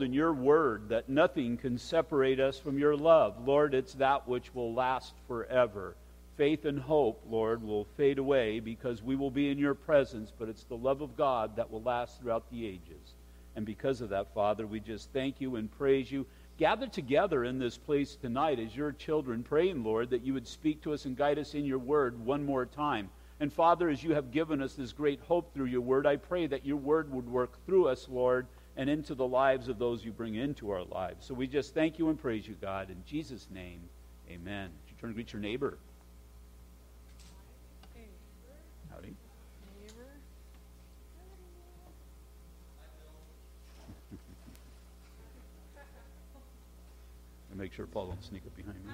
in your word that nothing can separate us from your love. Lord, it's that which will last forever. Faith and hope, Lord, will fade away because we will be in your presence, but it's the love of God that will last throughout the ages. And because of that, Father, we just thank you and praise you. Gather together in this place tonight as your children, praying, Lord, that you would speak to us and guide us in your word one more time. And Father, as you have given us this great hope through your word, I pray that your word would work through us, Lord, and into the lives of those you bring into our lives. So we just thank you and praise you, God. In Jesus' name, amen. You turn to greet your neighbor? Howdy. and make sure Paul don't sneak up behind me.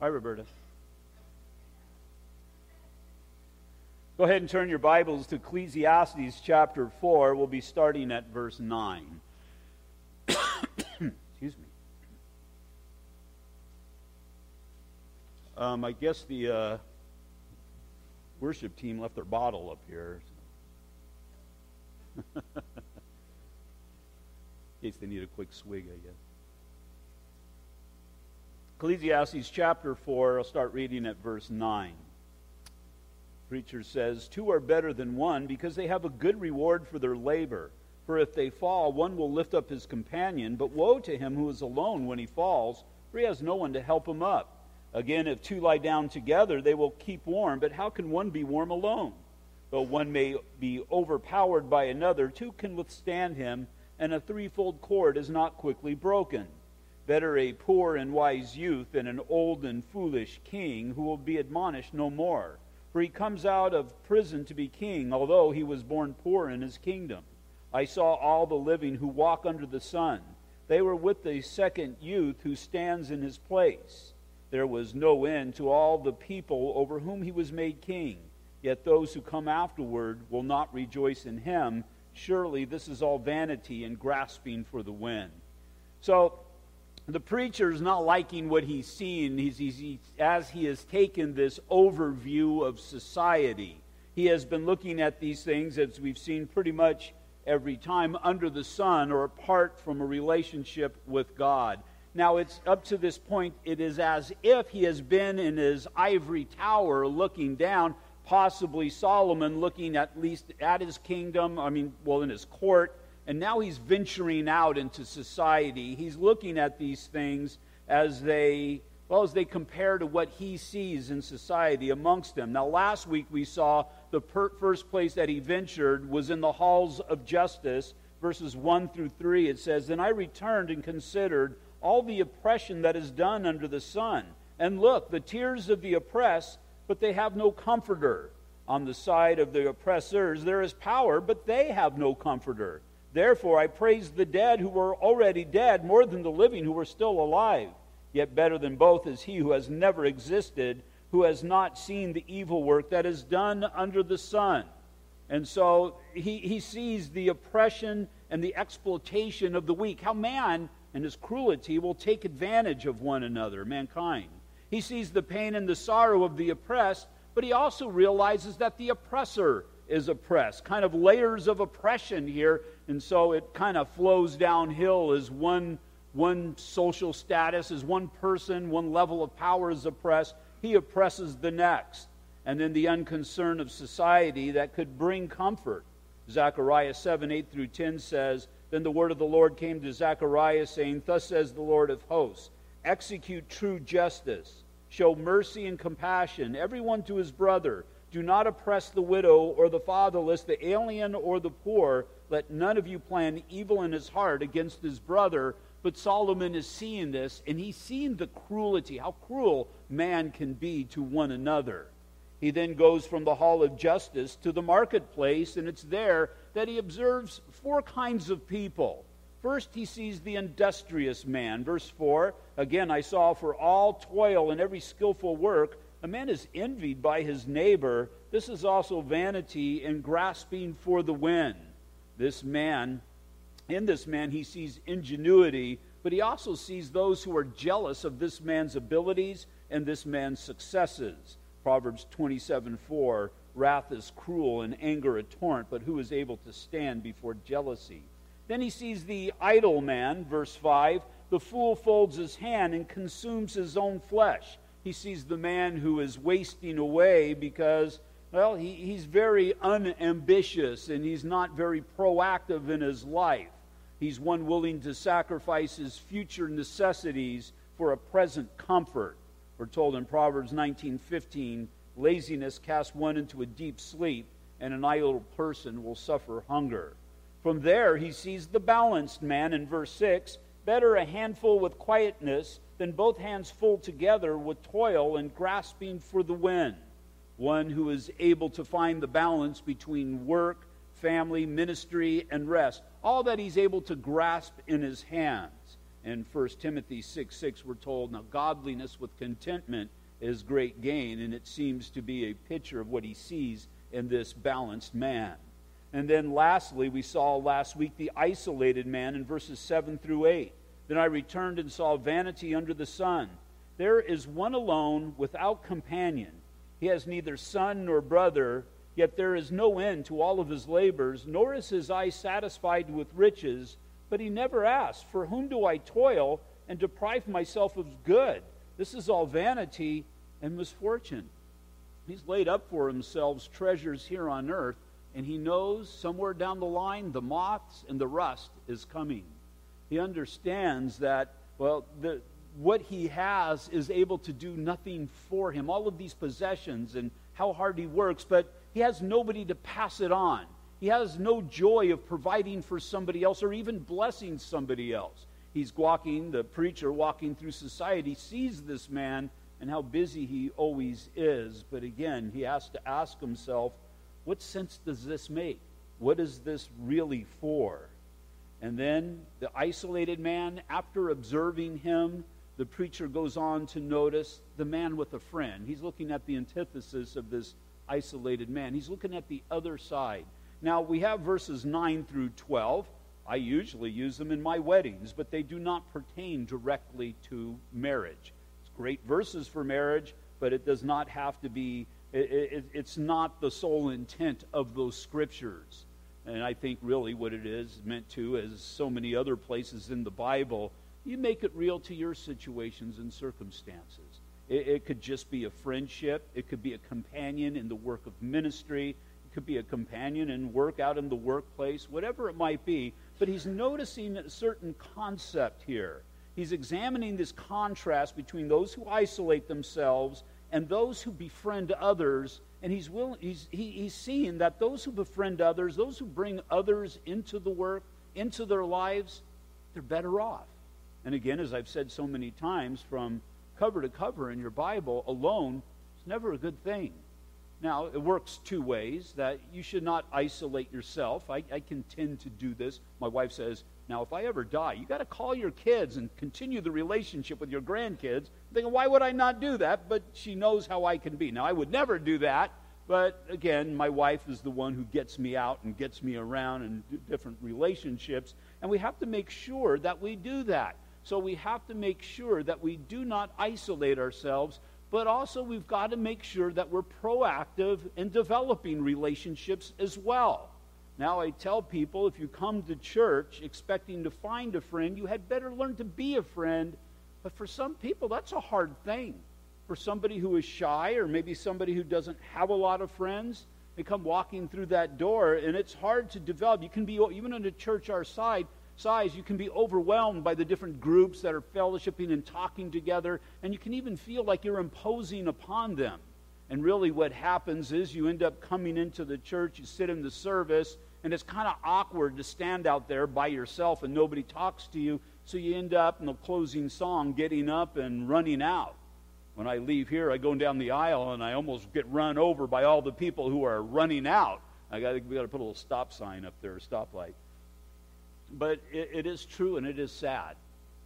Hi, Roberta. Go ahead and turn your Bibles to Ecclesiastes chapter 4. We'll be starting at verse 9. Excuse me. Um, I guess the uh, worship team left their bottle up here. In case they need a quick swig, I guess. Ecclesiastes chapter 4, I'll start reading at verse 9. Preacher says, Two are better than one because they have a good reward for their labor. For if they fall, one will lift up his companion, but woe to him who is alone when he falls, for he has no one to help him up. Again, if two lie down together, they will keep warm, but how can one be warm alone? Though one may be overpowered by another, two can withstand him, and a threefold cord is not quickly broken. Better a poor and wise youth than an old and foolish king who will be admonished no more. For he comes out of prison to be king, although he was born poor in his kingdom. I saw all the living who walk under the sun. They were with the second youth who stands in his place. There was no end to all the people over whom he was made king. Yet those who come afterward will not rejoice in him. Surely this is all vanity and grasping for the wind. So the preacher is not liking what he's seeing he's, he's, he's, as he has taken this overview of society. He has been looking at these things, as we've seen pretty much every time, under the sun or apart from a relationship with God. Now, it's up to this point, it is as if he has been in his ivory tower looking down, possibly Solomon looking at least at his kingdom, I mean, well, in his court and now he's venturing out into society. He's looking at these things as they, well, as they compare to what he sees in society amongst them. Now, last week we saw the per- first place that he ventured was in the halls of justice, verses 1 through 3. It says, Then I returned and considered all the oppression that is done under the sun. And look, the tears of the oppressed, but they have no comforter. On the side of the oppressors there is power, but they have no comforter. Therefore, I praise the dead who were already dead more than the living who were still alive. Yet better than both is he who has never existed, who has not seen the evil work that is done under the sun. And so he, he sees the oppression and the exploitation of the weak, how man and his cruelty will take advantage of one another, mankind. He sees the pain and the sorrow of the oppressed, but he also realizes that the oppressor is oppressed. Kind of layers of oppression here and so it kind of flows downhill as one, one social status, as one person, one level of power is oppressed, he oppresses the next. And then the unconcern of society that could bring comfort. Zechariah 7 8 through 10 says, Then the word of the Lord came to Zechariah, saying, Thus says the Lord of hosts, execute true justice, show mercy and compassion, everyone to his brother. Do not oppress the widow or the fatherless, the alien or the poor let none of you plan evil in his heart against his brother. But Solomon is seeing this, and he's seeing the cruelty, how cruel man can be to one another. He then goes from the hall of justice to the marketplace, and it's there that he observes four kinds of people. First, he sees the industrious man. Verse 4 Again, I saw for all toil and every skillful work, a man is envied by his neighbor, this is also vanity and grasping for the wind. This man, in this man, he sees ingenuity, but he also sees those who are jealous of this man's abilities and this man's successes. Proverbs 27 4 Wrath is cruel and anger a torrent, but who is able to stand before jealousy? Then he sees the idle man, verse 5. The fool folds his hand and consumes his own flesh. He sees the man who is wasting away because, well, he, he's very unambitious and he's not very proactive in his life. He's one willing to sacrifice his future necessities for a present comfort. We're told in Proverbs 19:15, laziness casts one into a deep sleep, and an idle person will suffer hunger. From there, he sees the balanced man in verse 6 better a handful with quietness than both hands full together with toil and grasping for the wind. One who is able to find the balance between work, family, ministry, and rest. All that he's able to grasp in his hands. In 1 Timothy 6 6, we're told, Now godliness with contentment is great gain, and it seems to be a picture of what he sees in this balanced man. And then lastly, we saw last week the isolated man in verses 7 through 8. Then I returned and saw vanity under the sun. There is one alone without companion. He has neither son nor brother, yet there is no end to all of his labors, nor is his eye satisfied with riches. But he never asks, For whom do I toil and deprive myself of good? This is all vanity and misfortune. He's laid up for himself treasures here on earth and he knows somewhere down the line the moths and the rust is coming. He understands that, well, the, what he has is able to do nothing for him. All of these possessions and how hard he works, but he has nobody to pass it on. He has no joy of providing for somebody else or even blessing somebody else. He's walking, the preacher walking through society, sees this man and how busy he always is. But again, he has to ask himself, what sense does this make? What is this really for? And then the isolated man, after observing him, the preacher goes on to notice the man with a friend. He's looking at the antithesis of this isolated man. He's looking at the other side. Now, we have verses 9 through 12. I usually use them in my weddings, but they do not pertain directly to marriage. It's great verses for marriage, but it does not have to be it, it, it's not the sole intent of those scriptures. And I think really what it is meant to, as so many other places in the Bible, you make it real to your situations and circumstances. It, it could just be a friendship, it could be a companion in the work of ministry, it could be a companion in work out in the workplace, whatever it might be. But he's noticing a certain concept here. He's examining this contrast between those who isolate themselves and those who befriend others. And he's, he's, he, he's seeing that those who befriend others, those who bring others into the work, into their lives, they're better off. And again, as I've said so many times, from cover to cover in your Bible alone is never a good thing. Now, it works two ways that you should not isolate yourself. I, I can tend to do this. My wife says, now, if I ever die, you got to call your kids and continue the relationship with your grandkids. I'm thinking, why would I not do that? But she knows how I can be. Now, I would never do that. But again, my wife is the one who gets me out and gets me around in different relationships. And we have to make sure that we do that. So we have to make sure that we do not isolate ourselves, but also we've got to make sure that we're proactive in developing relationships as well. Now, I tell people if you come to church expecting to find a friend, you had better learn to be a friend. But for some people, that's a hard thing. For somebody who is shy, or maybe somebody who doesn't have a lot of friends, they come walking through that door, and it's hard to develop. You can be, even in a church our side, size, you can be overwhelmed by the different groups that are fellowshipping and talking together, and you can even feel like you're imposing upon them. And really, what happens is you end up coming into the church, you sit in the service, and it's kind of awkward to stand out there by yourself and nobody talks to you. So you end up in the closing song getting up and running out. When I leave here, I go down the aisle and I almost get run over by all the people who are running out. I got got to put a little stop sign up there, a stoplight. But it, it is true and it is sad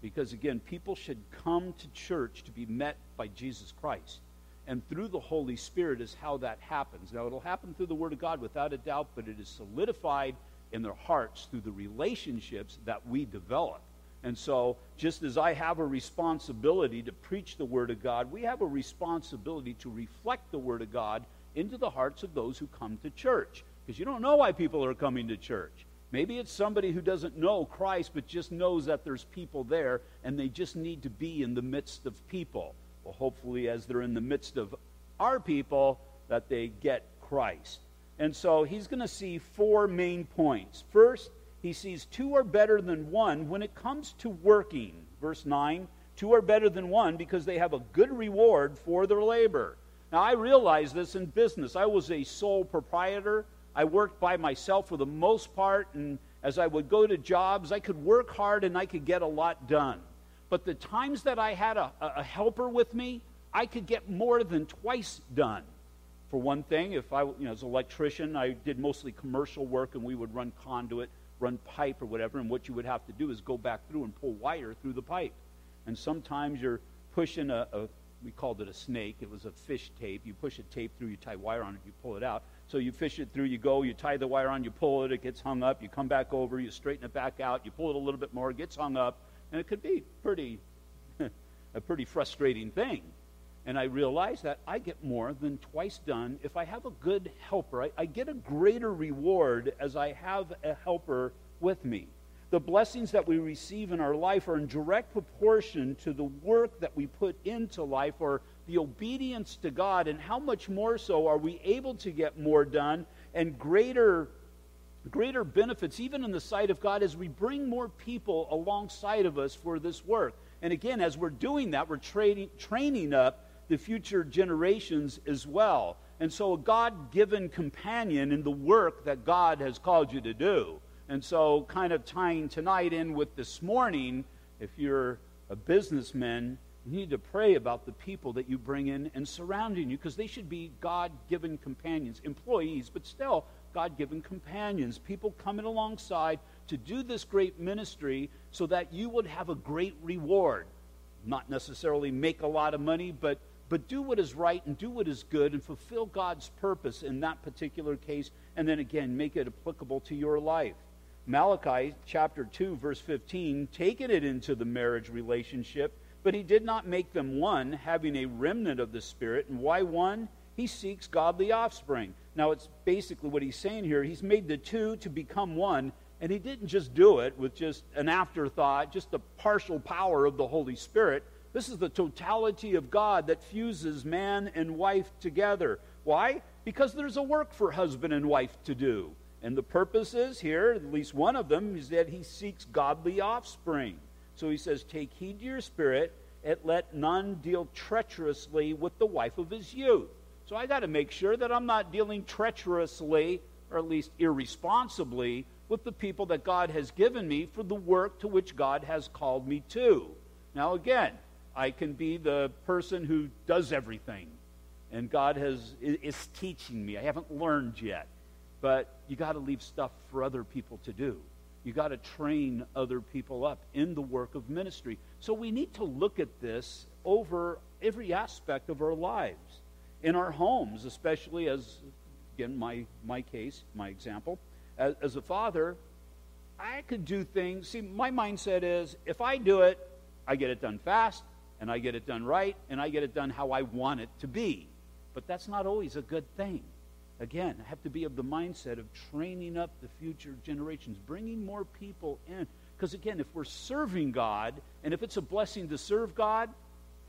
because again, people should come to church to be met by Jesus Christ. and through the Holy Spirit is how that happens. Now, it'll happen through the Word of God without a doubt, but it is solidified in their hearts through the relationships that we develop. And so, just as I have a responsibility to preach the Word of God, we have a responsibility to reflect the Word of God into the hearts of those who come to church. Because you don't know why people are coming to church. Maybe it's somebody who doesn't know Christ, but just knows that there's people there, and they just need to be in the midst of people. Well, hopefully, as they're in the midst of our people, that they get Christ. And so he's going to see four main points. First, he sees two are better than one when it comes to working. Verse 9 two are better than one because they have a good reward for their labor. Now, I realize this in business. I was a sole proprietor. I worked by myself for the most part, and as I would go to jobs, I could work hard and I could get a lot done. But the times that I had a, a helper with me, I could get more than twice done. For one thing, if I, you know, as an electrician, I did mostly commercial work and we would run conduit, run pipe or whatever, and what you would have to do is go back through and pull wire through the pipe. And sometimes you're pushing a, a we called it a snake. It was a fish tape. You push a tape through, you tie wire on it, you pull it out. So you fish it through, you go, you tie the wire on, you pull it, it gets hung up, you come back over, you straighten it back out, you pull it a little bit more, it gets hung up, and it could be pretty, a pretty frustrating thing. And I realize that I get more than twice done if I have a good helper. I, I get a greater reward as I have a helper with me. The blessings that we receive in our life are in direct proportion to the work that we put into life or the obedience to God. And how much more so are we able to get more done and greater greater benefits, even in the sight of God, as we bring more people alongside of us for this work. And again, as we're doing that, we're training, training up the future generations as well. And so, a God given companion in the work that God has called you to do. And so, kind of tying tonight in with this morning, if you're a businessman, you need to pray about the people that you bring in and surrounding you because they should be God given companions, employees, but still God given companions, people coming alongside to do this great ministry so that you would have a great reward. Not necessarily make a lot of money, but, but do what is right and do what is good and fulfill God's purpose in that particular case, and then again, make it applicable to your life. Malachi chapter 2, verse 15, taking it into the marriage relationship, but he did not make them one, having a remnant of the Spirit. And why one? He seeks godly offspring. Now, it's basically what he's saying here. He's made the two to become one, and he didn't just do it with just an afterthought, just the partial power of the Holy Spirit. This is the totality of God that fuses man and wife together. Why? Because there's a work for husband and wife to do. And the purpose is here, at least one of them, is that he seeks godly offspring. So he says, Take heed to your spirit, and let none deal treacherously with the wife of his youth. So I got to make sure that I'm not dealing treacherously, or at least irresponsibly, with the people that God has given me for the work to which God has called me to. Now, again, I can be the person who does everything, and God has, is teaching me. I haven't learned yet. But you got to leave stuff for other people to do. You got to train other people up in the work of ministry. So we need to look at this over every aspect of our lives in our homes, especially as, again, my, my case, my example. As, as a father, I could do things. See, my mindset is if I do it, I get it done fast, and I get it done right, and I get it done how I want it to be. But that's not always a good thing. Again, I have to be of the mindset of training up the future generations, bringing more people in. Because again, if we're serving God, and if it's a blessing to serve God,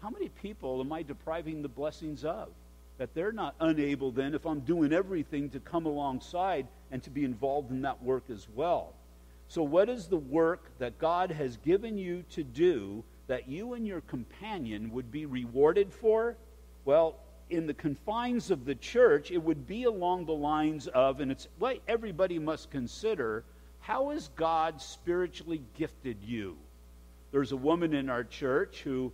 how many people am I depriving the blessings of? that they're not unable then, if I'm doing everything, to come alongside and to be involved in that work as well. So, what is the work that God has given you to do that you and your companion would be rewarded for? Well, in the confines of the church, it would be along the lines of, and it's what everybody must consider how has God spiritually gifted you? There's a woman in our church who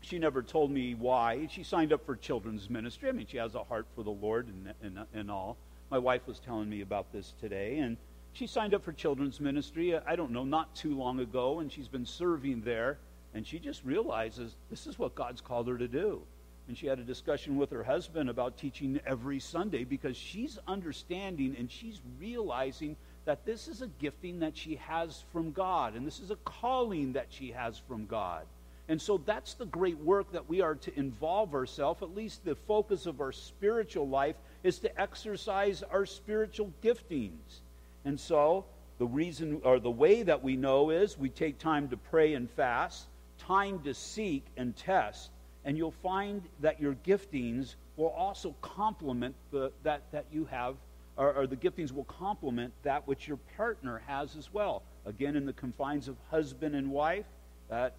she never told me why. She signed up for children's ministry. I mean, she has a heart for the Lord and, and, and all. My wife was telling me about this today, and she signed up for children's ministry, uh, I don't know, not too long ago, and she's been serving there, and she just realizes this is what God's called her to do. And she had a discussion with her husband about teaching every Sunday because she's understanding and she's realizing that this is a gifting that she has from God, and this is a calling that she has from God. And so that's the great work that we are to involve ourselves. At least the focus of our spiritual life is to exercise our spiritual giftings. And so the reason or the way that we know is we take time to pray and fast, time to seek and test, and you'll find that your giftings will also complement the, that, that you have, or, or the giftings will complement that which your partner has as well. Again, in the confines of husband and wife, that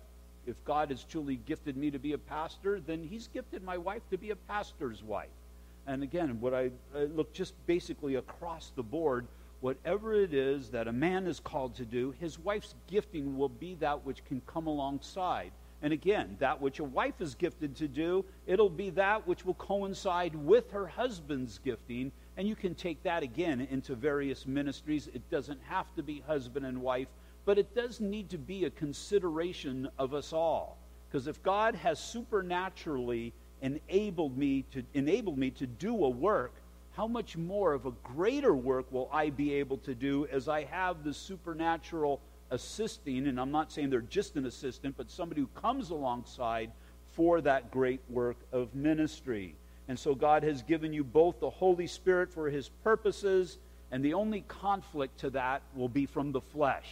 if God has truly gifted me to be a pastor, then He's gifted my wife to be a pastor's wife. And again, what I, I look just basically across the board, whatever it is that a man is called to do, his wife's gifting will be that which can come alongside. And again, that which a wife is gifted to do, it'll be that which will coincide with her husband's gifting. And you can take that again into various ministries. It doesn't have to be husband and wife, but it does need to be a consideration of us all. Because if God has supernaturally enabled me to enable me to do a work, how much more of a greater work will I be able to do as I have the supernatural assisting, and I'm not saying they're just an assistant, but somebody who comes alongside for that great work of ministry. And so God has given you both the Holy Spirit for his purposes, and the only conflict to that will be from the flesh.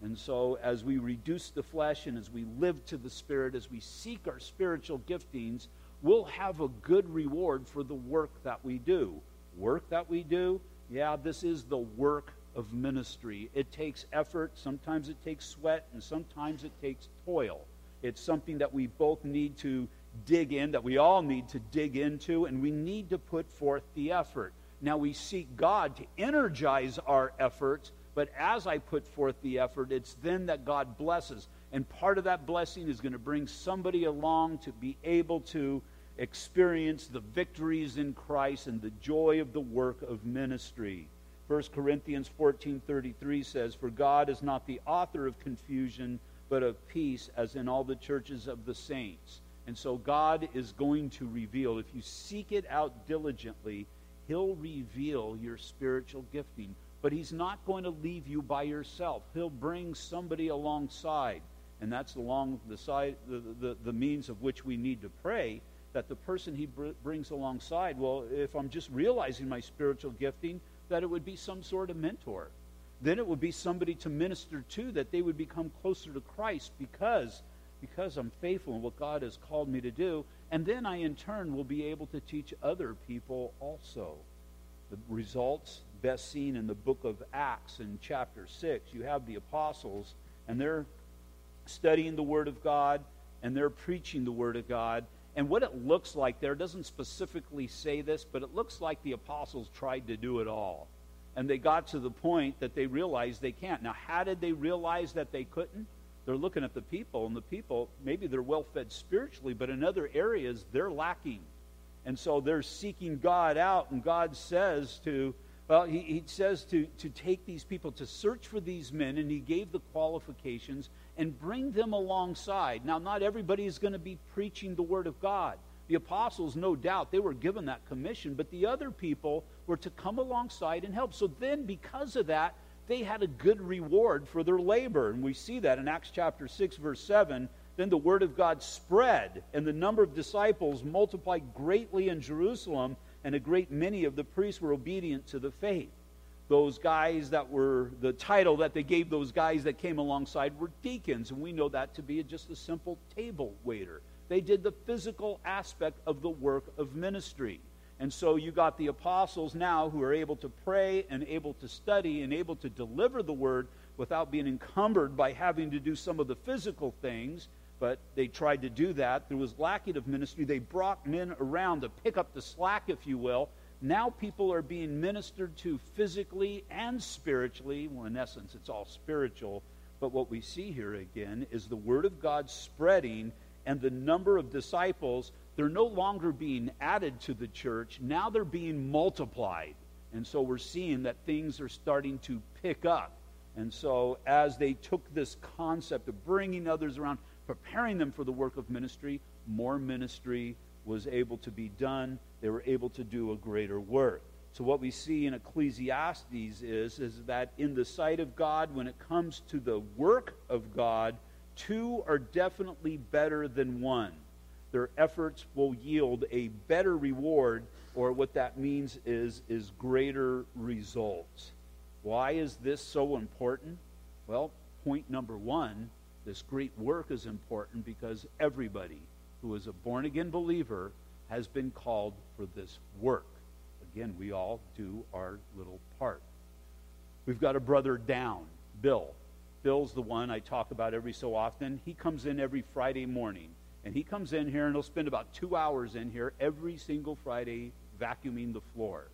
And so, as we reduce the flesh and as we live to the Spirit, as we seek our spiritual giftings, we'll have a good reward for the work that we do. Work that we do, yeah, this is the work of ministry. It takes effort, sometimes it takes sweat, and sometimes it takes toil. It's something that we both need to dig in, that we all need to dig into, and we need to put forth the effort. Now we seek God to energize our efforts, but as I put forth the effort, it's then that God blesses. And part of that blessing is going to bring somebody along to be able to experience the victories in Christ and the joy of the work of ministry. 1 Corinthians 14:33 says, "For God is not the author of confusion, but of peace, as in all the churches of the saints." And so God is going to reveal if you seek it out diligently, he'll reveal your spiritual gifting. But he's not going to leave you by yourself. He'll bring somebody alongside. And that's along the side the, the, the means of which we need to pray that the person he br- brings alongside, well, if I'm just realizing my spiritual gifting, that it would be some sort of mentor. Then it would be somebody to minister to, that they would become closer to Christ because, because I'm faithful in what God has called me to do. And then I, in turn, will be able to teach other people also. The results best seen in the book of Acts in chapter 6. You have the apostles, and they're studying the Word of God, and they're preaching the Word of God. And what it looks like there doesn't specifically say this, but it looks like the apostles tried to do it all. And they got to the point that they realized they can't. Now, how did they realize that they couldn't? They're looking at the people, and the people, maybe they're well fed spiritually, but in other areas, they're lacking. And so they're seeking God out, and God says to, well, he, he says to, to take these people, to search for these men, and he gave the qualifications, and bring them alongside. Now, not everybody is going to be preaching the Word of God. The apostles, no doubt, they were given that commission, but the other people were to come alongside and help. So then, because of that, they had a good reward for their labor. And we see that in Acts chapter 6, verse 7. Then the word of God spread, and the number of disciples multiplied greatly in Jerusalem, and a great many of the priests were obedient to the faith. Those guys that were the title that they gave those guys that came alongside were deacons and we know that to be just a simple table waiter. They did the physical aspect of the work of ministry. And so you got the apostles now who are able to pray and able to study and able to deliver the word without being encumbered by having to do some of the physical things but they tried to do that there was lacking of ministry they brought men around to pick up the slack if you will now people are being ministered to physically and spiritually. Well, in essence, it's all spiritual. But what we see here again is the Word of God spreading and the number of disciples, they're no longer being added to the church. Now they're being multiplied. And so we're seeing that things are starting to pick up. And so as they took this concept of bringing others around, preparing them for the work of ministry, more ministry was able to be done. They were able to do a greater work. So what we see in Ecclesiastes is, is that in the sight of God, when it comes to the work of God, two are definitely better than one. Their efforts will yield a better reward, or what that means is, is greater results. Why is this so important? Well, point number one this great work is important because everybody who is a born again believer has been called for this work. Again, we all do our little part. We've got a brother down, Bill. Bill's the one I talk about every so often. He comes in every Friday morning. And he comes in here and he'll spend about two hours in here every single Friday vacuuming the floor.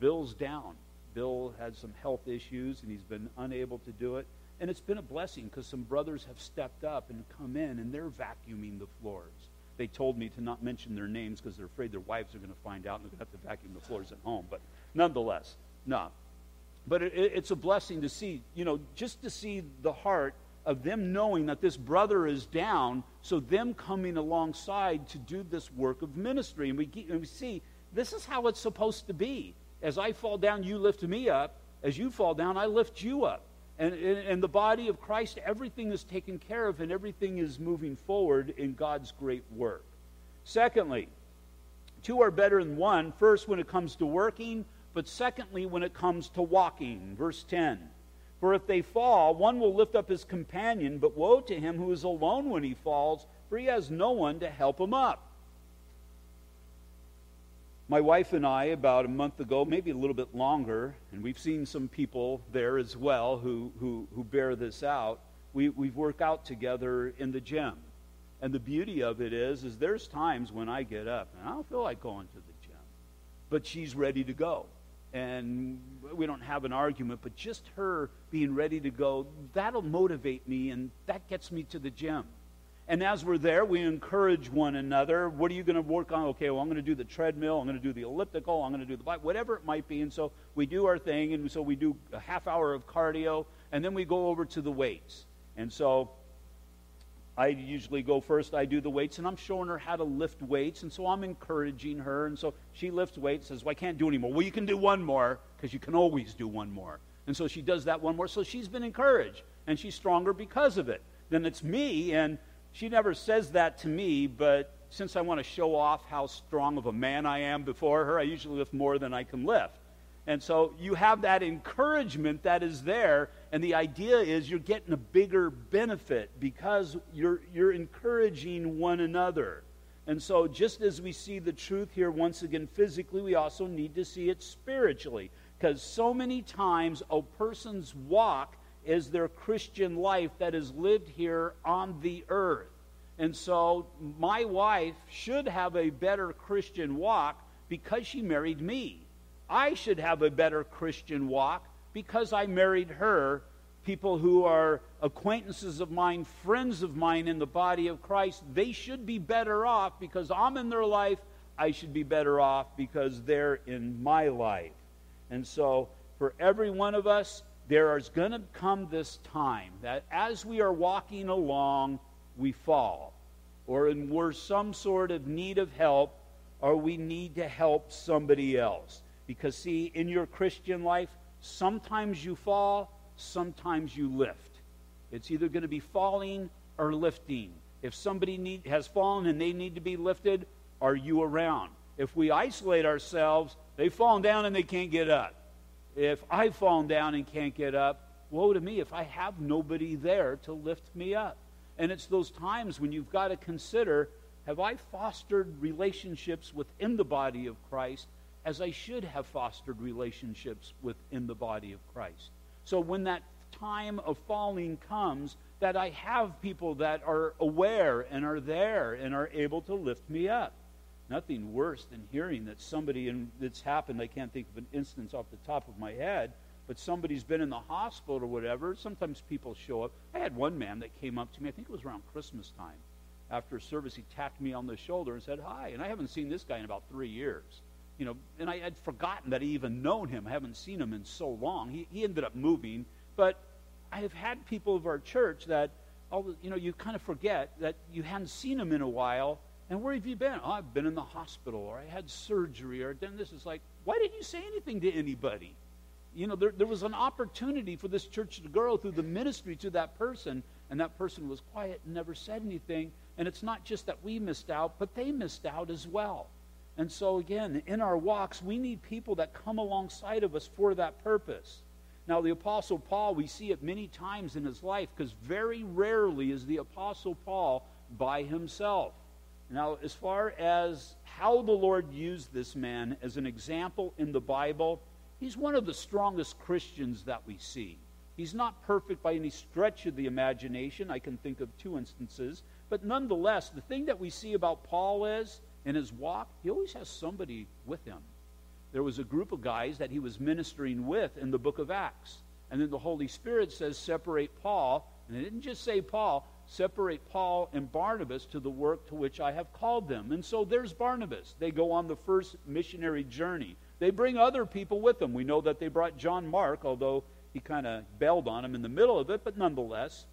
Bill's down. Bill had some health issues and he's been unable to do it. And it's been a blessing because some brothers have stepped up and come in and they're vacuuming the floors. They told me to not mention their names because they're afraid their wives are going to find out and they're going to have to vacuum the floors at home. But nonetheless, no. But it, it's a blessing to see, you know, just to see the heart of them knowing that this brother is down, so them coming alongside to do this work of ministry. And we, and we see this is how it's supposed to be. As I fall down, you lift me up. As you fall down, I lift you up. And in the body of Christ, everything is taken care of and everything is moving forward in God's great work. Secondly, two are better than one. First, when it comes to working, but secondly, when it comes to walking. Verse 10 For if they fall, one will lift up his companion, but woe to him who is alone when he falls, for he has no one to help him up. My wife and I, about a month ago, maybe a little bit longer, and we've seen some people there as well who, who, who bear this out, we, we've worked out together in the gym. And the beauty of it is, is there's times when I get up and I don't feel like going to the gym. But she's ready to go. And we don't have an argument, but just her being ready to go, that'll motivate me and that gets me to the gym. And as we're there, we encourage one another. What are you going to work on? Okay, well, I'm going to do the treadmill. I'm going to do the elliptical. I'm going to do the bike, whatever it might be. And so we do our thing. And so we do a half hour of cardio. And then we go over to the weights. And so I usually go first. I do the weights. And I'm showing her how to lift weights. And so I'm encouraging her. And so she lifts weights, says, Well, I can't do anymore. Well, you can do one more because you can always do one more. And so she does that one more. So she's been encouraged. And she's stronger because of it. Then it's me. And she never says that to me, but since I want to show off how strong of a man I am before her, I usually lift more than I can lift. And so you have that encouragement that is there, and the idea is you're getting a bigger benefit because you're, you're encouraging one another. And so, just as we see the truth here once again physically, we also need to see it spiritually. Because so many times a person's walk is their Christian life that is lived here on the earth. And so my wife should have a better Christian walk because she married me. I should have a better Christian walk because I married her. People who are acquaintances of mine, friends of mine in the body of Christ, they should be better off because I'm in their life. I should be better off because they're in my life. And so, for every one of us, there is going to come this time that as we are walking along, we fall, or in, we're some sort of need of help, or we need to help somebody else. Because, see, in your Christian life, sometimes you fall, sometimes you lift. It's either going to be falling or lifting. If somebody need, has fallen and they need to be lifted, are you around? If we isolate ourselves, they've fallen down and they can't get up. If I've fallen down and can't get up, woe to me if I have nobody there to lift me up. And it's those times when you've got to consider have I fostered relationships within the body of Christ as I should have fostered relationships within the body of Christ? So when that time of falling comes, that I have people that are aware and are there and are able to lift me up nothing worse than hearing that somebody in, that's happened. I can't think of an instance off the top of my head, but somebody's been in the hospital or whatever. Sometimes people show up. I had one man that came up to me. I think it was around Christmas time. After service, he tapped me on the shoulder and said hi. And I haven't seen this guy in about three years. You know, and I had forgotten that I even known him. I haven't seen him in so long. He, he ended up moving, but I have had people of our church that, all you know, you kind of forget that you hadn't seen him in a while, And where have you been? Oh, I've been in the hospital, or I had surgery, or done this. It's like, why didn't you say anything to anybody? You know, there, there was an opportunity for this church to grow through the ministry to that person, and that person was quiet and never said anything. And it's not just that we missed out, but they missed out as well. And so, again, in our walks, we need people that come alongside of us for that purpose. Now, the Apostle Paul, we see it many times in his life because very rarely is the Apostle Paul by himself. Now, as far as how the Lord used this man as an example in the Bible, he's one of the strongest Christians that we see. He's not perfect by any stretch of the imagination. I can think of two instances. But nonetheless, the thing that we see about Paul is, in his walk, he always has somebody with him there was a group of guys that he was ministering with in the book of Acts. And then the Holy Spirit says, separate Paul. And it didn't just say Paul, separate Paul and Barnabas to the work to which I have called them. And so there's Barnabas. They go on the first missionary journey. They bring other people with them. We know that they brought John Mark, although he kind of bailed on him in the middle of it, but nonetheless.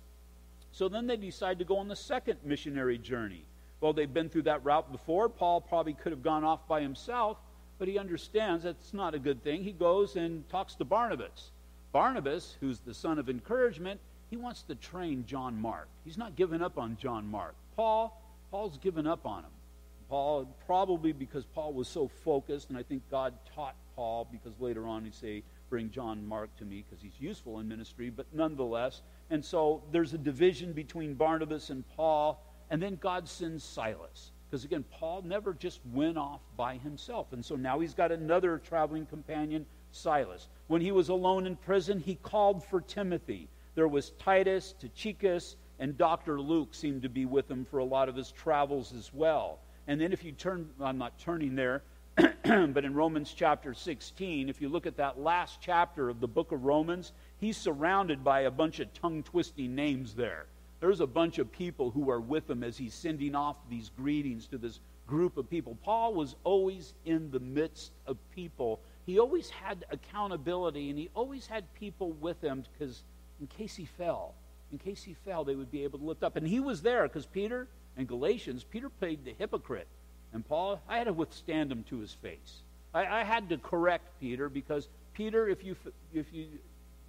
So then they decide to go on the second missionary journey. Well, they've been through that route before. Paul probably could have gone off by himself, but he understands that's not a good thing. He goes and talks to Barnabas. Barnabas, who's the son of encouragement, he wants to train John Mark. He's not giving up on John Mark. Paul, Paul's given up on him. Paul, probably because Paul was so focused, and I think God taught Paul because later on he'd say, Bring John Mark to me because he's useful in ministry, but nonetheless. And so there's a division between Barnabas and Paul, and then God sends Silas. Because again, Paul never just went off by himself. And so now he's got another traveling companion, Silas. When he was alone in prison, he called for Timothy. There was Titus, Tychicus, and Dr. Luke seemed to be with him for a lot of his travels as well. And then if you turn, I'm not turning there, but in Romans chapter 16, if you look at that last chapter of the book of Romans, he's surrounded by a bunch of tongue twisting names there. There's a bunch of people who are with him as he's sending off these greetings to this group of people. Paul was always in the midst of people. He always had accountability and he always had people with him because in case he fell, in case he fell, they would be able to lift up. And he was there because Peter and Galatians, Peter played the hypocrite. And Paul, I had to withstand him to his face. I, I had to correct Peter because Peter, if you, if you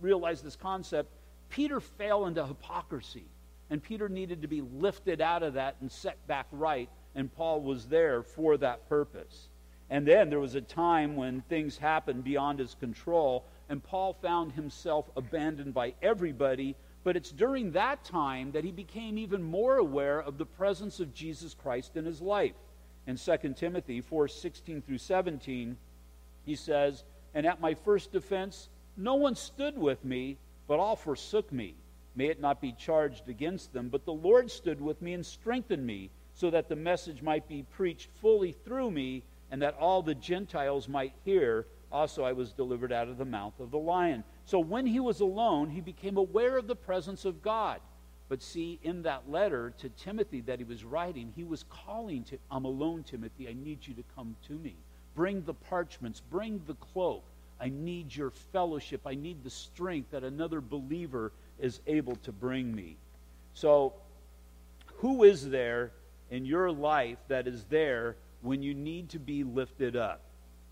realize this concept, Peter fell into hypocrisy. And Peter needed to be lifted out of that and set back right, and Paul was there for that purpose. And then there was a time when things happened beyond his control, and Paul found himself abandoned by everybody. But it's during that time that he became even more aware of the presence of Jesus Christ in his life. In 2 Timothy 4 16 through 17, he says, And at my first defense, no one stood with me, but all forsook me. May it not be charged against them, but the Lord stood with me and strengthened me, so that the message might be preached fully through me, and that all the Gentiles might hear. Also, I was delivered out of the mouth of the lion. So when he was alone, he became aware of the presence of God. But see, in that letter to Timothy that he was writing, he was calling to, I'm alone, Timothy. I need you to come to me. Bring the parchments, bring the cloak. I need your fellowship. I need the strength that another believer is able to bring me. So, who is there in your life that is there when you need to be lifted up?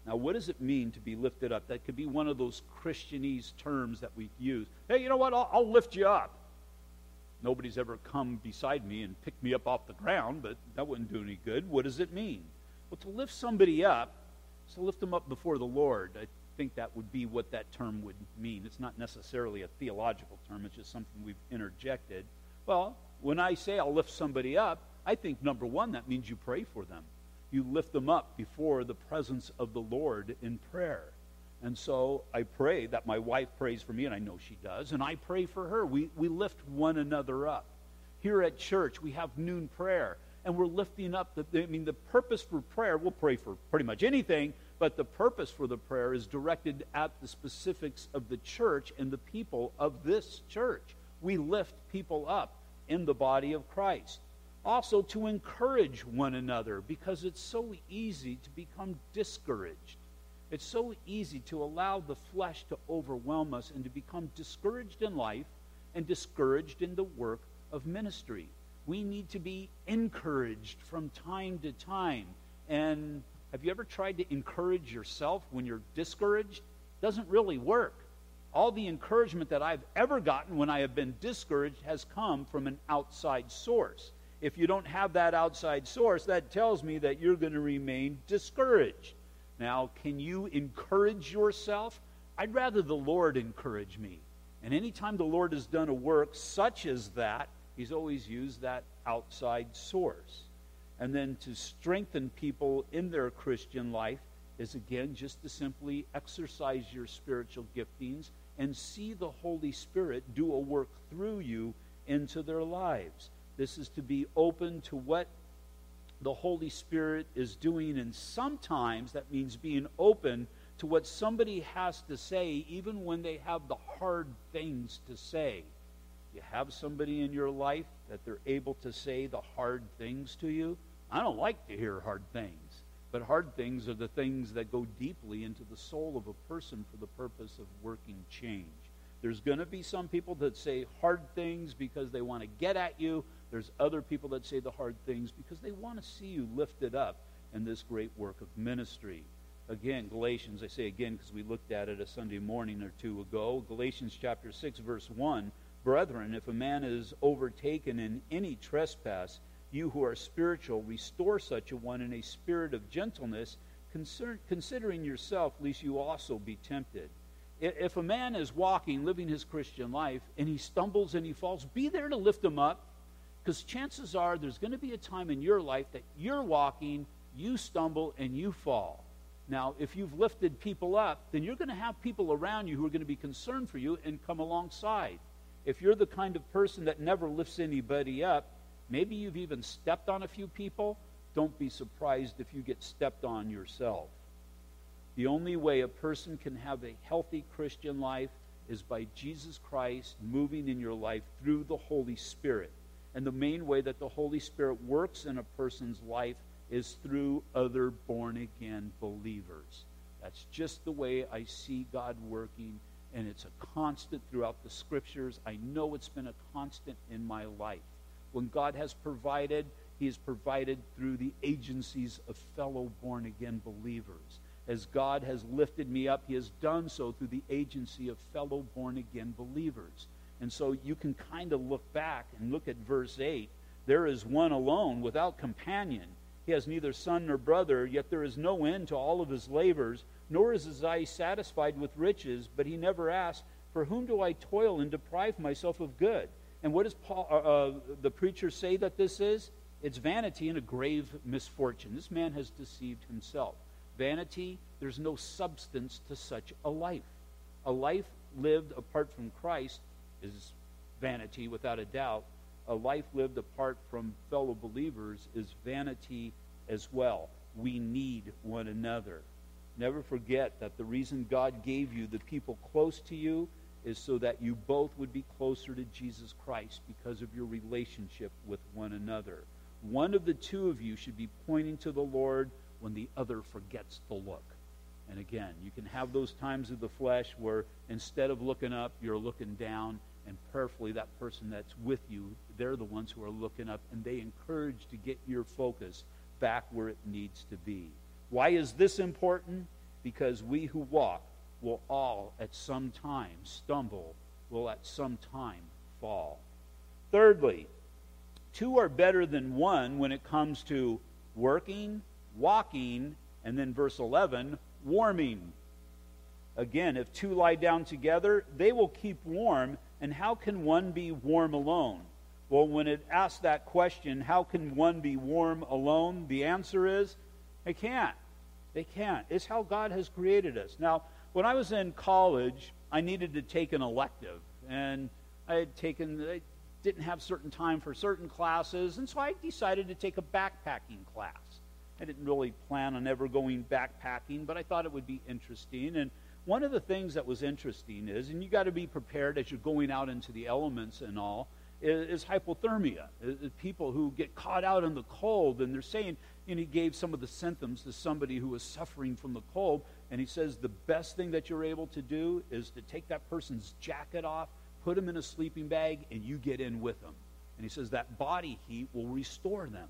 Now, what does it mean to be lifted up? That could be one of those Christianese terms that we use. Hey, you know what? I'll, I'll lift you up. Nobody's ever come beside me and picked me up off the ground, but that wouldn't do any good. What does it mean? Well, to lift somebody up is to lift them up before the Lord. I think that would be what that term would mean. It's not necessarily a theological term, it's just something we've interjected. Well, when I say I'll lift somebody up, I think number one, that means you pray for them. You lift them up before the presence of the Lord in prayer. And so I pray that my wife prays for me, and I know she does, and I pray for her. We, we lift one another up. Here at church, we have noon prayer, and we're lifting up the, I mean, the purpose for prayer, we'll pray for pretty much anything, but the purpose for the prayer is directed at the specifics of the church and the people of this church. We lift people up in the body of Christ. Also, to encourage one another because it's so easy to become discouraged. It's so easy to allow the flesh to overwhelm us and to become discouraged in life and discouraged in the work of ministry. We need to be encouraged from time to time. And have you ever tried to encourage yourself when you're discouraged? Doesn't really work. All the encouragement that I've ever gotten when I have been discouraged has come from an outside source. If you don't have that outside source, that tells me that you're going to remain discouraged. Now, can you encourage yourself? I'd rather the Lord encourage me. And anytime the Lord has done a work such as that, He's always used that outside source. And then to strengthen people in their Christian life is again just to simply exercise your spiritual giftings and see the Holy Spirit do a work through you into their lives. This is to be open to what the Holy Spirit is doing, and sometimes that means being open to what somebody has to say, even when they have the hard things to say. You have somebody in your life that they're able to say the hard things to you. I don't like to hear hard things, but hard things are the things that go deeply into the soul of a person for the purpose of working change. There's going to be some people that say hard things because they want to get at you. There's other people that say the hard things because they want to see you lifted up in this great work of ministry. Again, Galatians, I say again because we looked at it a Sunday morning or two ago. Galatians chapter 6, verse 1 Brethren, if a man is overtaken in any trespass, you who are spiritual, restore such a one in a spirit of gentleness, considering yourself, lest you also be tempted. If a man is walking, living his Christian life, and he stumbles and he falls, be there to lift him up. Because chances are there's going to be a time in your life that you're walking, you stumble, and you fall. Now, if you've lifted people up, then you're going to have people around you who are going to be concerned for you and come alongside. If you're the kind of person that never lifts anybody up, maybe you've even stepped on a few people, don't be surprised if you get stepped on yourself. The only way a person can have a healthy Christian life is by Jesus Christ moving in your life through the Holy Spirit. And the main way that the Holy Spirit works in a person's life is through other born again believers. That's just the way I see God working, and it's a constant throughout the scriptures. I know it's been a constant in my life. When God has provided, He has provided through the agencies of fellow born again believers as God has lifted me up, He has done so through the agency of fellow born again believers. And so you can kind of look back and look at verse 8. There is one alone without companion. He has neither son nor brother, yet there is no end to all of his labors, nor is his eye satisfied with riches. But he never asks, For whom do I toil and deprive myself of good? And what does Paul, uh, uh, the preacher say that this is? It's vanity and a grave misfortune. This man has deceived himself. Vanity, there's no substance to such a life. A life lived apart from Christ is vanity without a doubt. A life lived apart from fellow believers is vanity as well. We need one another. Never forget that the reason God gave you the people close to you is so that you both would be closer to Jesus Christ because of your relationship with one another. One of the two of you should be pointing to the Lord when the other forgets to look. And again, you can have those times of the flesh where instead of looking up, you're looking down, and prayerfully, that person that's with you, they're the ones who are looking up, and they encourage to get your focus back where it needs to be. Why is this important? Because we who walk will all at some time stumble, will at some time fall. Thirdly, two are better than one when it comes to working walking, and then verse 11, warming. Again, if two lie down together, they will keep warm. And how can one be warm alone? Well, when it asks that question, how can one be warm alone? The answer is they can't. They can't. It's how God has created us. Now, when I was in college, I needed to take an elective. And I had taken, I didn't have certain time for certain classes. And so I decided to take a backpacking class. I didn't really plan on ever going backpacking, but I thought it would be interesting. And one of the things that was interesting is, and you got to be prepared as you're going out into the elements and all, is, is hypothermia. Is people who get caught out in the cold, and they're saying, and he gave some of the symptoms to somebody who was suffering from the cold, and he says the best thing that you're able to do is to take that person's jacket off, put him in a sleeping bag, and you get in with them. And he says that body heat will restore them.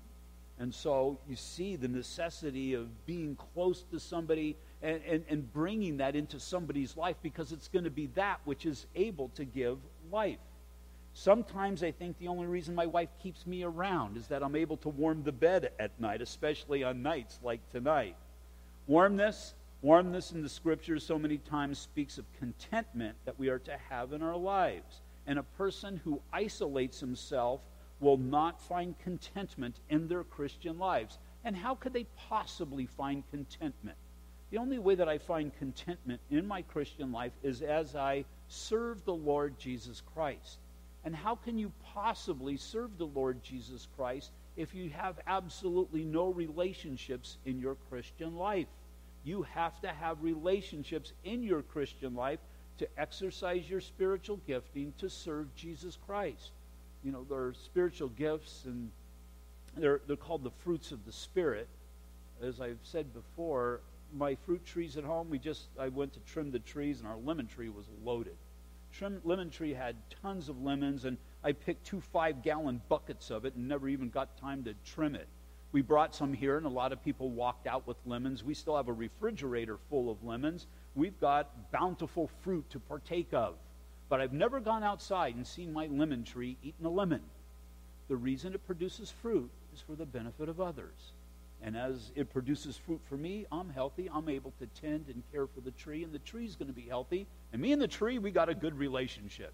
And so you see the necessity of being close to somebody and, and, and bringing that into somebody's life because it's going to be that which is able to give life. Sometimes I think the only reason my wife keeps me around is that I'm able to warm the bed at night, especially on nights like tonight. Warmness, warmness in the scriptures so many times speaks of contentment that we are to have in our lives. And a person who isolates himself will not find contentment in their Christian lives. And how could they possibly find contentment? The only way that I find contentment in my Christian life is as I serve the Lord Jesus Christ. And how can you possibly serve the Lord Jesus Christ if you have absolutely no relationships in your Christian life? You have to have relationships in your Christian life to exercise your spiritual gifting to serve Jesus Christ. You know, there are spiritual gifts, and they're, they're called the fruits of the Spirit. As I've said before, my fruit trees at home, we just, I went to trim the trees, and our lemon tree was loaded trim, lemon tree had tons of lemons, and I picked two five gallon buckets of it and never even got time to trim it. We brought some here, and a lot of people walked out with lemons. We still have a refrigerator full of lemons. We've got bountiful fruit to partake of. But I've never gone outside and seen my lemon tree eating a lemon. The reason it produces fruit is for the benefit of others. And as it produces fruit for me, I'm healthy. I'm able to tend and care for the tree, and the tree's going to be healthy. And me and the tree, we got a good relationship.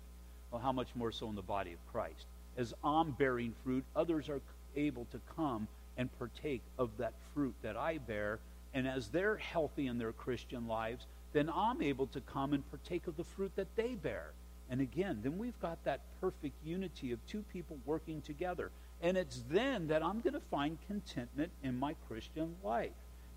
Well, how much more so in the body of Christ? As I'm bearing fruit, others are able to come and partake of that fruit that I bear. And as they're healthy in their Christian lives, then I'm able to come and partake of the fruit that they bear. And again, then we've got that perfect unity of two people working together. And it's then that I'm going to find contentment in my Christian life.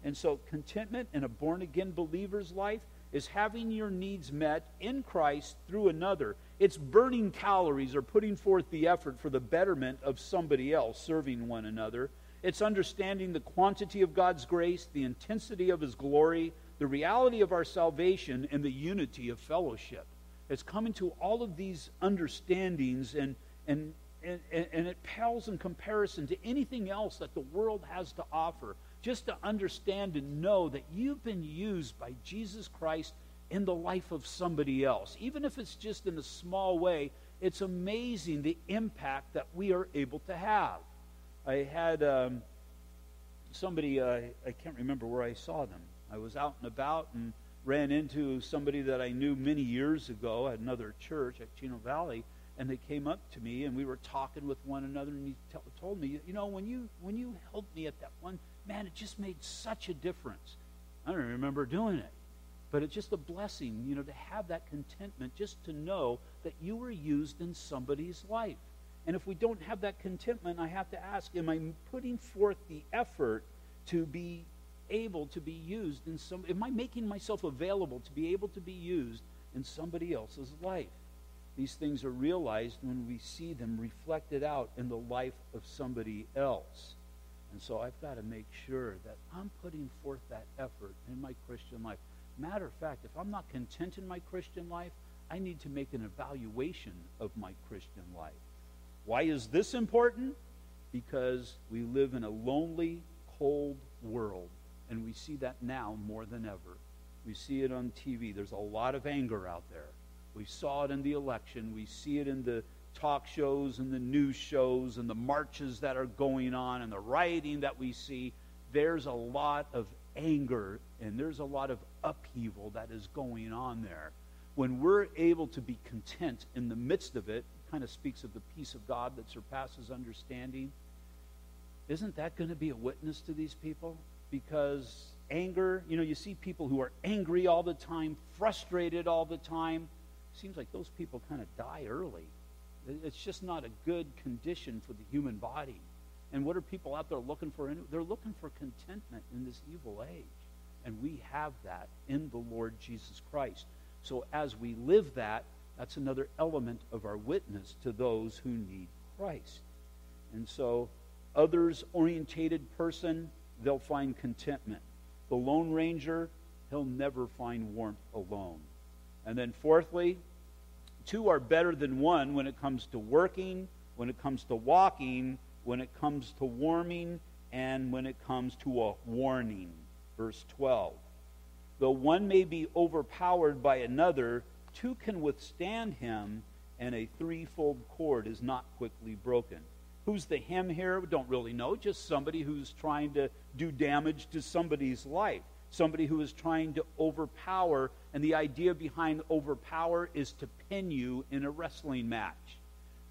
And so, contentment in a born again believer's life is having your needs met in Christ through another. It's burning calories or putting forth the effort for the betterment of somebody else, serving one another. It's understanding the quantity of God's grace, the intensity of His glory, the reality of our salvation, and the unity of fellowship. It's coming to all of these understandings and, and and, and, it pales in comparison to anything else that the world has to offer. Just to understand and know that you've been used by Jesus Christ in the life of somebody else. Even if it's just in a small way, it's amazing the impact that we are able to have. I had um, somebody, uh, I can't remember where I saw them. I was out and about and ran into somebody that I knew many years ago at another church at Chino Valley and they came up to me and we were talking with one another and he t- told me you know when you when you helped me at that one man it just made such a difference. I don't remember doing it but it's just a blessing you know to have that contentment just to know that you were used in somebody's life. And if we don't have that contentment i have to ask am i putting forth the effort to be able to be used in some am i making myself available to be able to be used in somebody else's life these things are realized when we see them reflected out in the life of somebody else. And so I've got to make sure that I'm putting forth that effort in my Christian life. Matter of fact, if I'm not content in my Christian life, I need to make an evaluation of my Christian life. Why is this important? Because we live in a lonely, cold world, and we see that now more than ever. We see it on TV. There's a lot of anger out there. We saw it in the election. We see it in the talk shows and the news shows and the marches that are going on and the rioting that we see. There's a lot of anger and there's a lot of upheaval that is going on there. When we're able to be content in the midst of it, it kind of speaks of the peace of God that surpasses understanding. Isn't that going to be a witness to these people? Because anger, you know, you see people who are angry all the time, frustrated all the time seems like those people kind of die early. It's just not a good condition for the human body. And what are people out there looking for? They're looking for contentment in this evil age. And we have that in the Lord Jesus Christ. So as we live that, that's another element of our witness to those who need Christ. And so, others orientated person, they'll find contentment. The Lone Ranger, he'll never find warmth alone. And then, fourthly, two are better than one when it comes to working, when it comes to walking, when it comes to warming, and when it comes to a warning. Verse 12. Though one may be overpowered by another, two can withstand him, and a threefold cord is not quickly broken. Who's the him here? We don't really know. Just somebody who's trying to do damage to somebody's life. Somebody who is trying to overpower. And the idea behind overpower is to pin you in a wrestling match.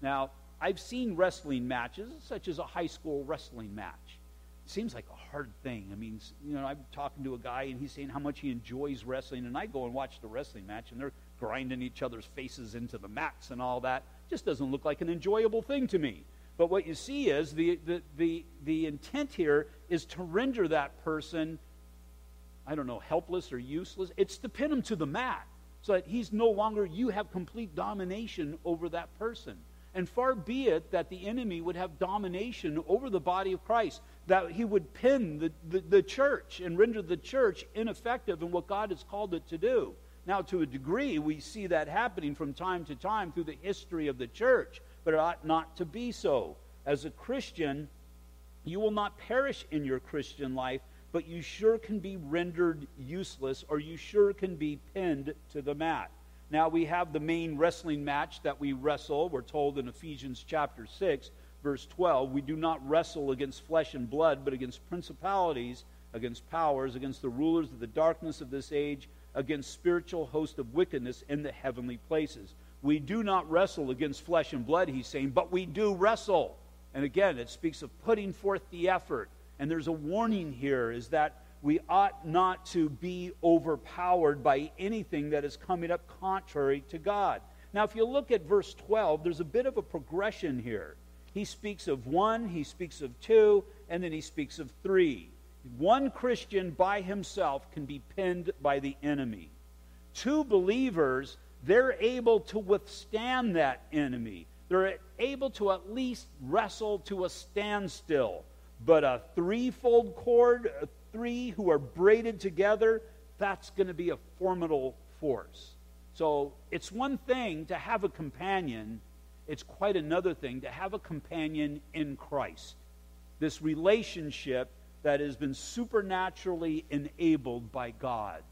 Now, I've seen wrestling matches, such as a high school wrestling match. It seems like a hard thing. I mean, you know, I'm talking to a guy and he's saying how much he enjoys wrestling, and I go and watch the wrestling match, and they're grinding each other's faces into the mats and all that. Just doesn't look like an enjoyable thing to me. But what you see is the, the, the, the intent here is to render that person, I don't know, helpless or useless. It's to pin him to the mat so that he's no longer, you have complete domination over that person. And far be it that the enemy would have domination over the body of Christ, that he would pin the, the, the, church and render the church ineffective in what God has called it to do. Now, to a degree, we see that happening from time to time through the history of the church but it ought not to be so. As a Christian, you will not perish in your Christian life, but you sure can be rendered useless or you sure can be pinned to the mat. Now we have the main wrestling match that we wrestle. We're told in Ephesians chapter 6, verse 12, we do not wrestle against flesh and blood, but against principalities, against powers, against the rulers of the darkness of this age, against spiritual hosts of wickedness in the heavenly places. We do not wrestle against flesh and blood, he's saying, but we do wrestle. And again, it speaks of putting forth the effort. And there's a warning here is that we ought not to be overpowered by anything that is coming up contrary to God. Now, if you look at verse 12, there's a bit of a progression here. He speaks of one, he speaks of two, and then he speaks of three. One Christian by himself can be pinned by the enemy. Two believers they're able to withstand that enemy. They're able to at least wrestle to a standstill. But a threefold cord, three who are braided together, that's going to be a formidable force. So it's one thing to have a companion, it's quite another thing to have a companion in Christ. This relationship that has been supernaturally enabled by God.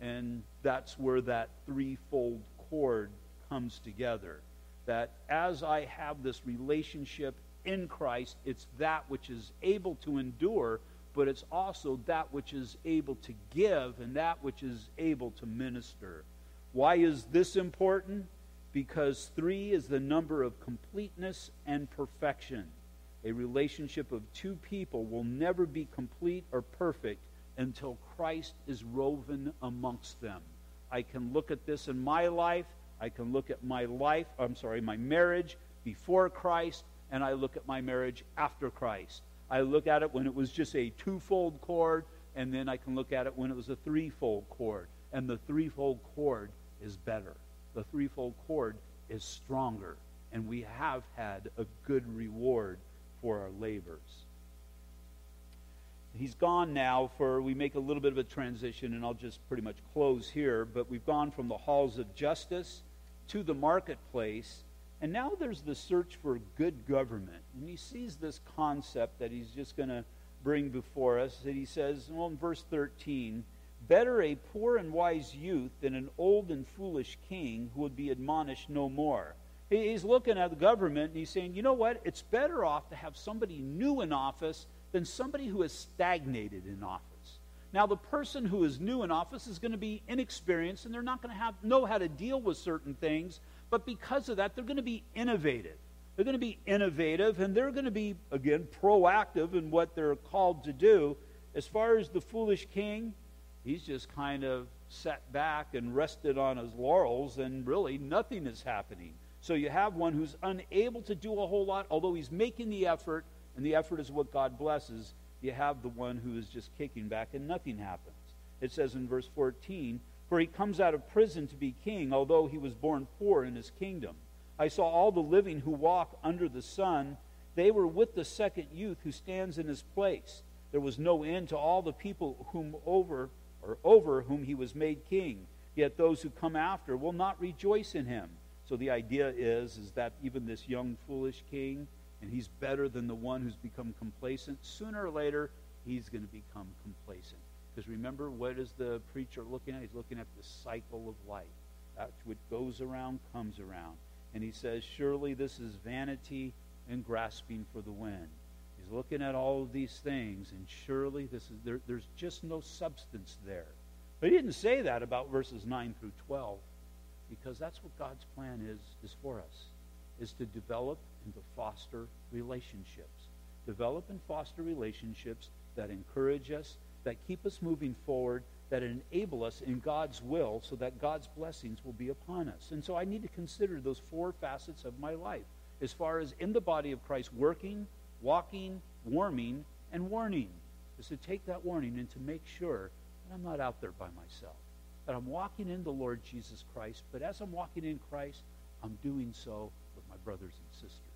And that's where that threefold cord comes together. That as I have this relationship in Christ, it's that which is able to endure, but it's also that which is able to give and that which is able to minister. Why is this important? Because three is the number of completeness and perfection. A relationship of two people will never be complete or perfect until Christ is woven amongst them. I can look at this in my life. I can look at my life, I'm sorry, my marriage before Christ, and I look at my marriage after Christ. I look at it when it was just a twofold cord, and then I can look at it when it was a threefold cord. And the threefold cord is better. The threefold cord is stronger. And we have had a good reward for our labors. He's gone now for, we make a little bit of a transition, and I'll just pretty much close here, but we've gone from the halls of justice to the marketplace, and now there's the search for good government. And he sees this concept that he's just going to bring before us. That he says, well, in verse 13, better a poor and wise youth than an old and foolish king who would be admonished no more. He's looking at the government and he's saying, you know what? It's better off to have somebody new in office than somebody who has stagnated in office. Now, the person who is new in office is going to be inexperienced and they're not going to have, know how to deal with certain things, but because of that, they're going to be innovative. They're going to be innovative and they're going to be, again, proactive in what they're called to do. As far as the foolish king, he's just kind of sat back and rested on his laurels, and really nothing is happening. So you have one who's unable to do a whole lot, although he's making the effort and the effort is what God blesses, you have the one who is just kicking back and nothing happens. It says in verse 14, For he comes out of prison to be king, although he was born poor in his kingdom. I saw all the living who walk under the sun. They were with the second youth who stands in his place. There was no end to all the people whom over or over whom he was made king. Yet those who come after will not rejoice in him So the idea is, is that even this young, foolish king, and he's better than the one who's become complacent, sooner or later, he's going to become complacent. Because remember, what is the preacher looking at? He's looking at the cycle of life. That which goes around comes around. And he says, Surely this is vanity and grasping for the wind. He's looking at all of these things, and surely this is there, there's just no substance there. But he didn't say that about verses 9 through 12, because that's what God's plan is, is for us, is to develop and to foster relationships. Develop and foster relationships that encourage us, that keep us moving forward, that enable us in God's will so that God's blessings will be upon us. And so I need to consider those four facets of my life as far as in the body of Christ working, walking, warming, and warning. Is to take that warning and to make sure that I'm not out there by myself. That I'm walking in the Lord Jesus Christ, but as I'm walking in Christ, I'm doing so with my brothers and sisters.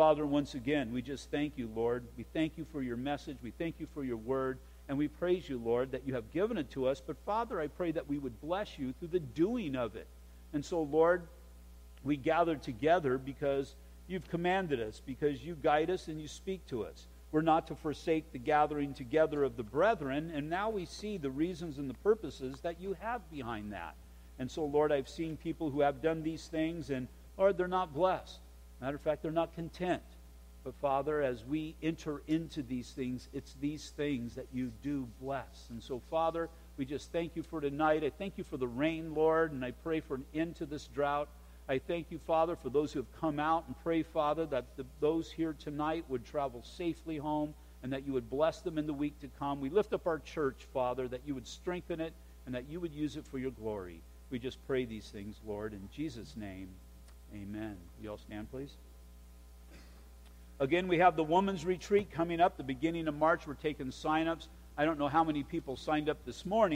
Father, once again, we just thank you, Lord. We thank you for your message. We thank you for your word. And we praise you, Lord, that you have given it to us. But Father, I pray that we would bless you through the doing of it. And so, Lord, we gather together because you've commanded us, because you guide us and you speak to us. We're not to forsake the gathering together of the brethren. And now we see the reasons and the purposes that you have behind that. And so, Lord, I've seen people who have done these things, and Lord, they're not blessed. Matter of fact, they're not content. But Father, as we enter into these things, it's these things that you do bless. And so, Father, we just thank you for tonight. I thank you for the rain, Lord, and I pray for an end to this drought. I thank you, Father, for those who have come out and pray, Father, that the, those here tonight would travel safely home and that you would bless them in the week to come. We lift up our church, Father, that you would strengthen it and that you would use it for your glory. We just pray these things, Lord, in Jesus' name. Amen. You all stand, please. Again, we have the women's retreat coming up the beginning of March. We're taking sign-ups. I don't know how many people signed up this morning.